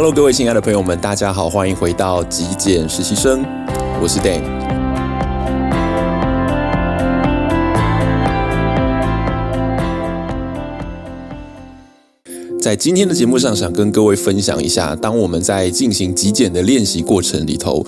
Hello，各位亲爱的朋友们，大家好，欢迎回到极简实习生，我是 Dan。在今天的节目上，想跟各位分享一下，当我们在进行极简的练习过程里头。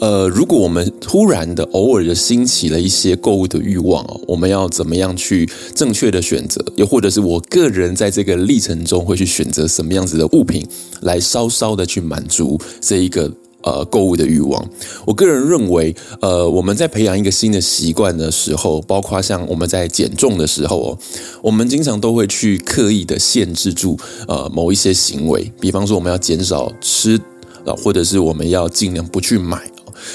呃，如果我们突然的、偶尔的兴起了一些购物的欲望哦，我们要怎么样去正确的选择？又或者是我个人在这个历程中会去选择什么样子的物品，来稍稍的去满足这一个呃购物的欲望？我个人认为，呃，我们在培养一个新的习惯的时候，包括像我们在减重的时候哦，我们经常都会去刻意的限制住呃某一些行为，比方说我们要减少吃，呃，或者是我们要尽量不去买。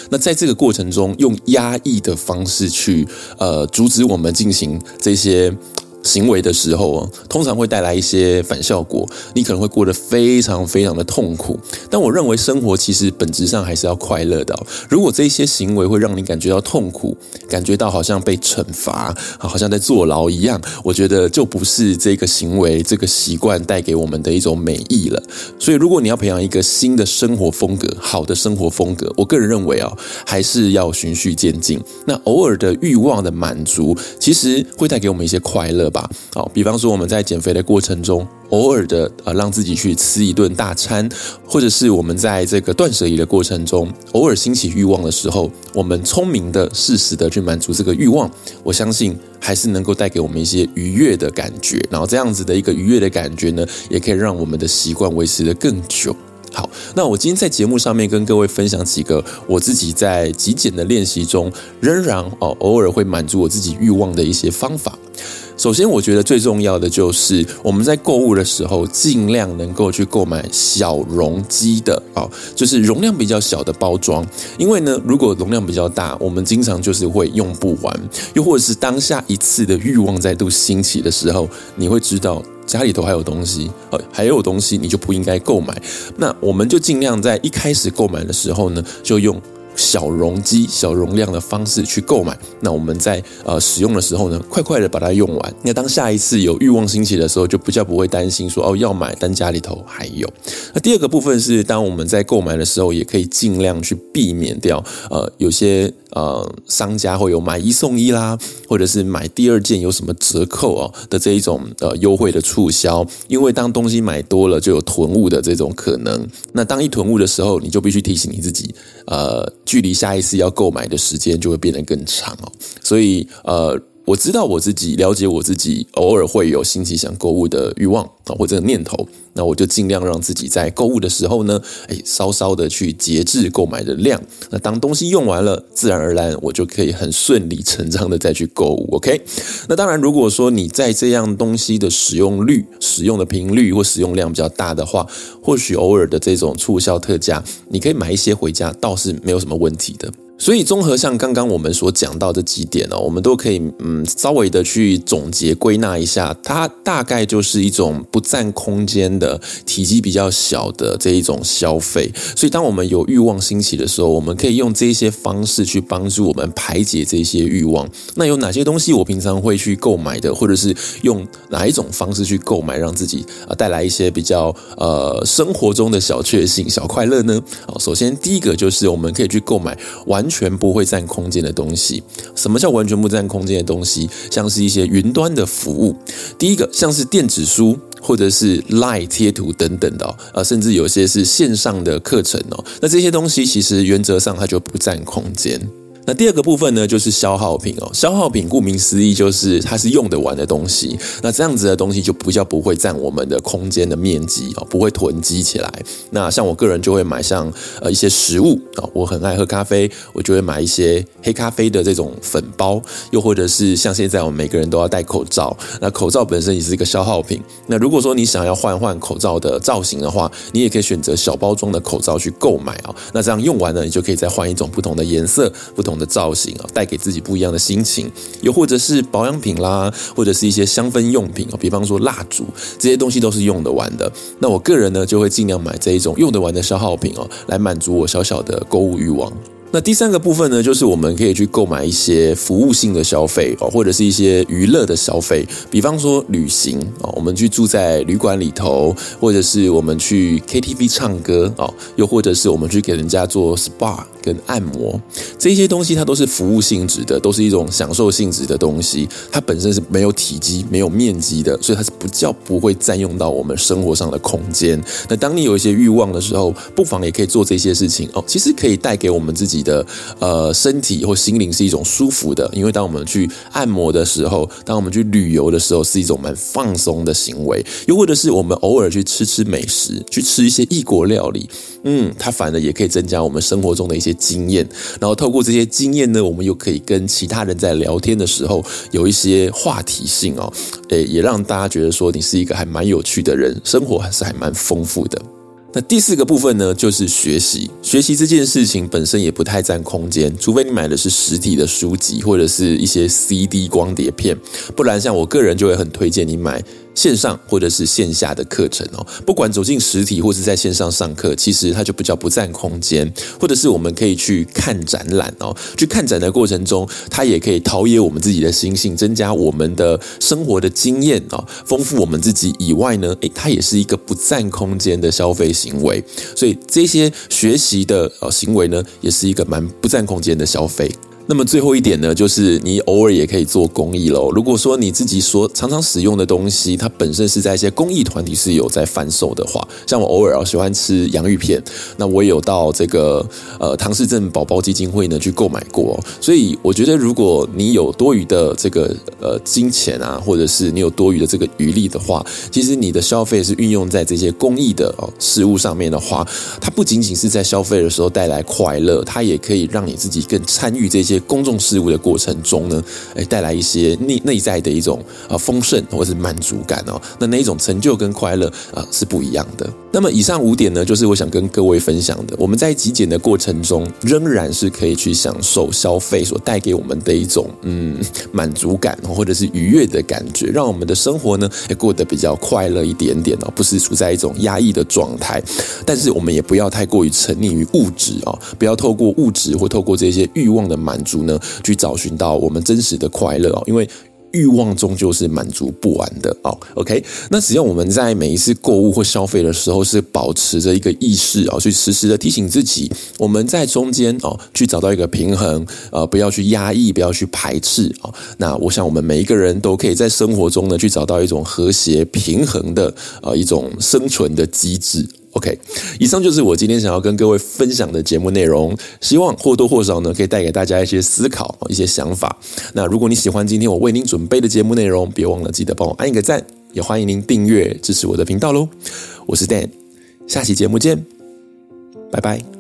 那在这个过程中，用压抑的方式去呃阻止我们进行这些。行为的时候啊，通常会带来一些反效果，你可能会过得非常非常的痛苦。但我认为生活其实本质上还是要快乐的。如果这些行为会让你感觉到痛苦，感觉到好像被惩罚，好像在坐牢一样，我觉得就不是这个行为、这个习惯带给我们的一种美意了。所以，如果你要培养一个新的生活风格，好的生活风格，我个人认为啊，还是要循序渐进。那偶尔的欲望的满足，其实会带给我们一些快乐。吧，好，比方说我们在减肥的过程中，偶尔的呃让自己去吃一顿大餐，或者是我们在这个断舍离的过程中，偶尔兴起欲望的时候，我们聪明的、适时的去满足这个欲望，我相信还是能够带给我们一些愉悦的感觉。然后这样子的一个愉悦的感觉呢，也可以让我们的习惯维持得更久。好，那我今天在节目上面跟各位分享几个我自己在极简的练习中，仍然哦偶尔会满足我自己欲望的一些方法。首先，我觉得最重要的就是我们在购物的时候，尽量能够去购买小容积的啊，就是容量比较小的包装。因为呢，如果容量比较大，我们经常就是会用不完，又或者是当下一次的欲望再度兴起的时候，你会知道家里头还有东西，呃，还有东西，你就不应该购买。那我们就尽量在一开始购买的时候呢，就用。小容积、小容量的方式去购买，那我们在呃使用的时候呢，快快的把它用完。那当下一次有欲望兴起的时候，就比较不会担心说哦要买，但家里头还有。那第二个部分是，当我们在购买的时候，也可以尽量去避免掉呃有些呃商家会有买一送一啦，或者是买第二件有什么折扣哦的这一种呃优惠的促销。因为当东西买多了，就有囤物的这种可能。那当一囤物的时候，你就必须提醒你自己，呃。距离下一次要购买的时间就会变得更长哦，所以呃，我知道我自己了解我自己，偶尔会有兴起想购物的欲望啊，或者念头，那我就尽量让自己在购物的时候呢，哎，稍稍的去节制购买的量。那当东西用完了，自然而然我就可以很顺理成章的再去购物。OK，那当然，如果说你在这样东西的使用率、使用的频率或使用量比较大的话，或许偶尔的这种促销特价，你可以买一些回家，倒是没有什么问题的。所以，综合像刚刚我们所讲到的几点呢，我们都可以嗯稍微的去总结归纳一下，它大概就是一种不占空间的、体积比较小的这一种消费。所以，当我们有欲望兴起的时候，我们可以用这些方式去帮助我们排解这些欲望。那有哪些东西我平常会去购买的，或者是用哪一种方式去购买，让自己啊带来一些比较呃生活中的小确幸、小快乐呢？好，首先第一个就是我们可以去购买玩完全不会占空间的东西。什么叫完全不占空间的东西？像是一些云端的服务。第一个，像是电子书，或者是 lie 贴图等等的，呃，甚至有些是线上的课程哦。那这些东西其实原则上它就不占空间。那第二个部分呢，就是消耗品哦。消耗品顾名思义，就是它是用得完的东西。那这样子的东西就比较不会占我们的空间的面积哦，不会囤积起来。那像我个人就会买像呃一些食物啊，我很爱喝咖啡，我就会买一些黑咖啡的这种粉包，又或者是像现在我们每个人都要戴口罩，那口罩本身也是一个消耗品。那如果说你想要换换口罩的造型的话，你也可以选择小包装的口罩去购买啊。那这样用完了，你就可以再换一种不同的颜色、不同的造型啊，带给自己不一样的心情，又或者是保养品啦，或者是一些香氛用品啊，比方说蜡烛这些东西都是用得完的。那我个人呢，就会尽量买这一种用得完的消耗品哦，来满足我小小的购物欲望。那第三个部分呢，就是我们可以去购买一些服务性的消费哦，或者是一些娱乐的消费，比方说旅行哦，我们去住在旅馆里头，或者是我们去 KTV 唱歌哦，又或者是我们去给人家做 SPA 跟按摩，这些东西它都是服务性质的，都是一种享受性质的东西，它本身是没有体积、没有面积的，所以它是不叫不会占用到我们生活上的空间。那当你有一些欲望的时候，不妨也可以做这些事情哦，其实可以带给我们自己的呃身体或心灵是一种舒服的，因为当我们去按摩的时候，当我们去旅游的时候，是一种蛮放松的行为。又或者是我们偶尔去吃吃美食，去吃一些异国料理，嗯，它反而也可以增加我们生活中的一些经验。然后透过这些经验呢，我们又可以跟其他人在聊天的时候有一些话题性哦，诶，也让大家觉得说你是一个还蛮有趣的人，生活还是还蛮丰富的。那第四个部分呢，就是学习。学习这件事情本身也不太占空间，除非你买的是实体的书籍或者是一些 CD 光碟片，不然像我个人就会很推荐你买。线上或者是线下的课程哦，不管走进实体或是在线上上课，其实它就比较不占空间，或者是我们可以去看展览哦，去看展的过程中，它也可以陶冶我们自己的心性，增加我们的生活的经验哦，丰富我们自己以外呢，诶，它也是一个不占空间的消费行为，所以这些学习的呃行为呢，也是一个蛮不占空间的消费。那么最后一点呢，就是你偶尔也可以做公益喽。如果说你自己所常常使用的东西，它本身是在一些公益团体是有在贩售的话，像我偶尔啊喜欢吃洋芋片，那我也有到这个呃唐氏镇宝宝基金会呢去购买过。所以我觉得，如果你有多余的这个呃金钱啊，或者是你有多余的这个余力的话，其实你的消费是运用在这些公益的哦事物上面的话，它不仅仅是在消费的时候带来快乐，它也可以让你自己更参与这些。公众事务的过程中呢，诶，带来一些内内在的一种啊丰盛或是满足感哦，那那一种成就跟快乐啊是不一样的。那么以上五点呢，就是我想跟各位分享的。我们在极简的过程中，仍然是可以去享受消费所带给我们的一种嗯满足感或者是愉悦的感觉，让我们的生活呢也过得比较快乐一点点哦，不是处在一种压抑的状态。但是我们也不要太过于沉溺于物质啊，不要透过物质或透过这些欲望的满足。呢，去找寻到我们真实的快乐哦，因为欲望终究是满足不完的哦。OK，那只要我们在每一次购物或消费的时候，是保持着一个意识啊，去时时的提醒自己，我们在中间哦，去找到一个平衡，呃，不要去压抑，不要去排斥啊。那我想，我们每一个人都可以在生活中呢，去找到一种和谐平衡的呃一种生存的机制。OK，以上就是我今天想要跟各位分享的节目内容，希望或多或少呢，可以带给大家一些思考、一些想法。那如果你喜欢今天我为您准备的节目内容，别忘了记得帮我按一个赞，也欢迎您订阅支持我的频道喽。我是 Dan，下期节目见，拜拜。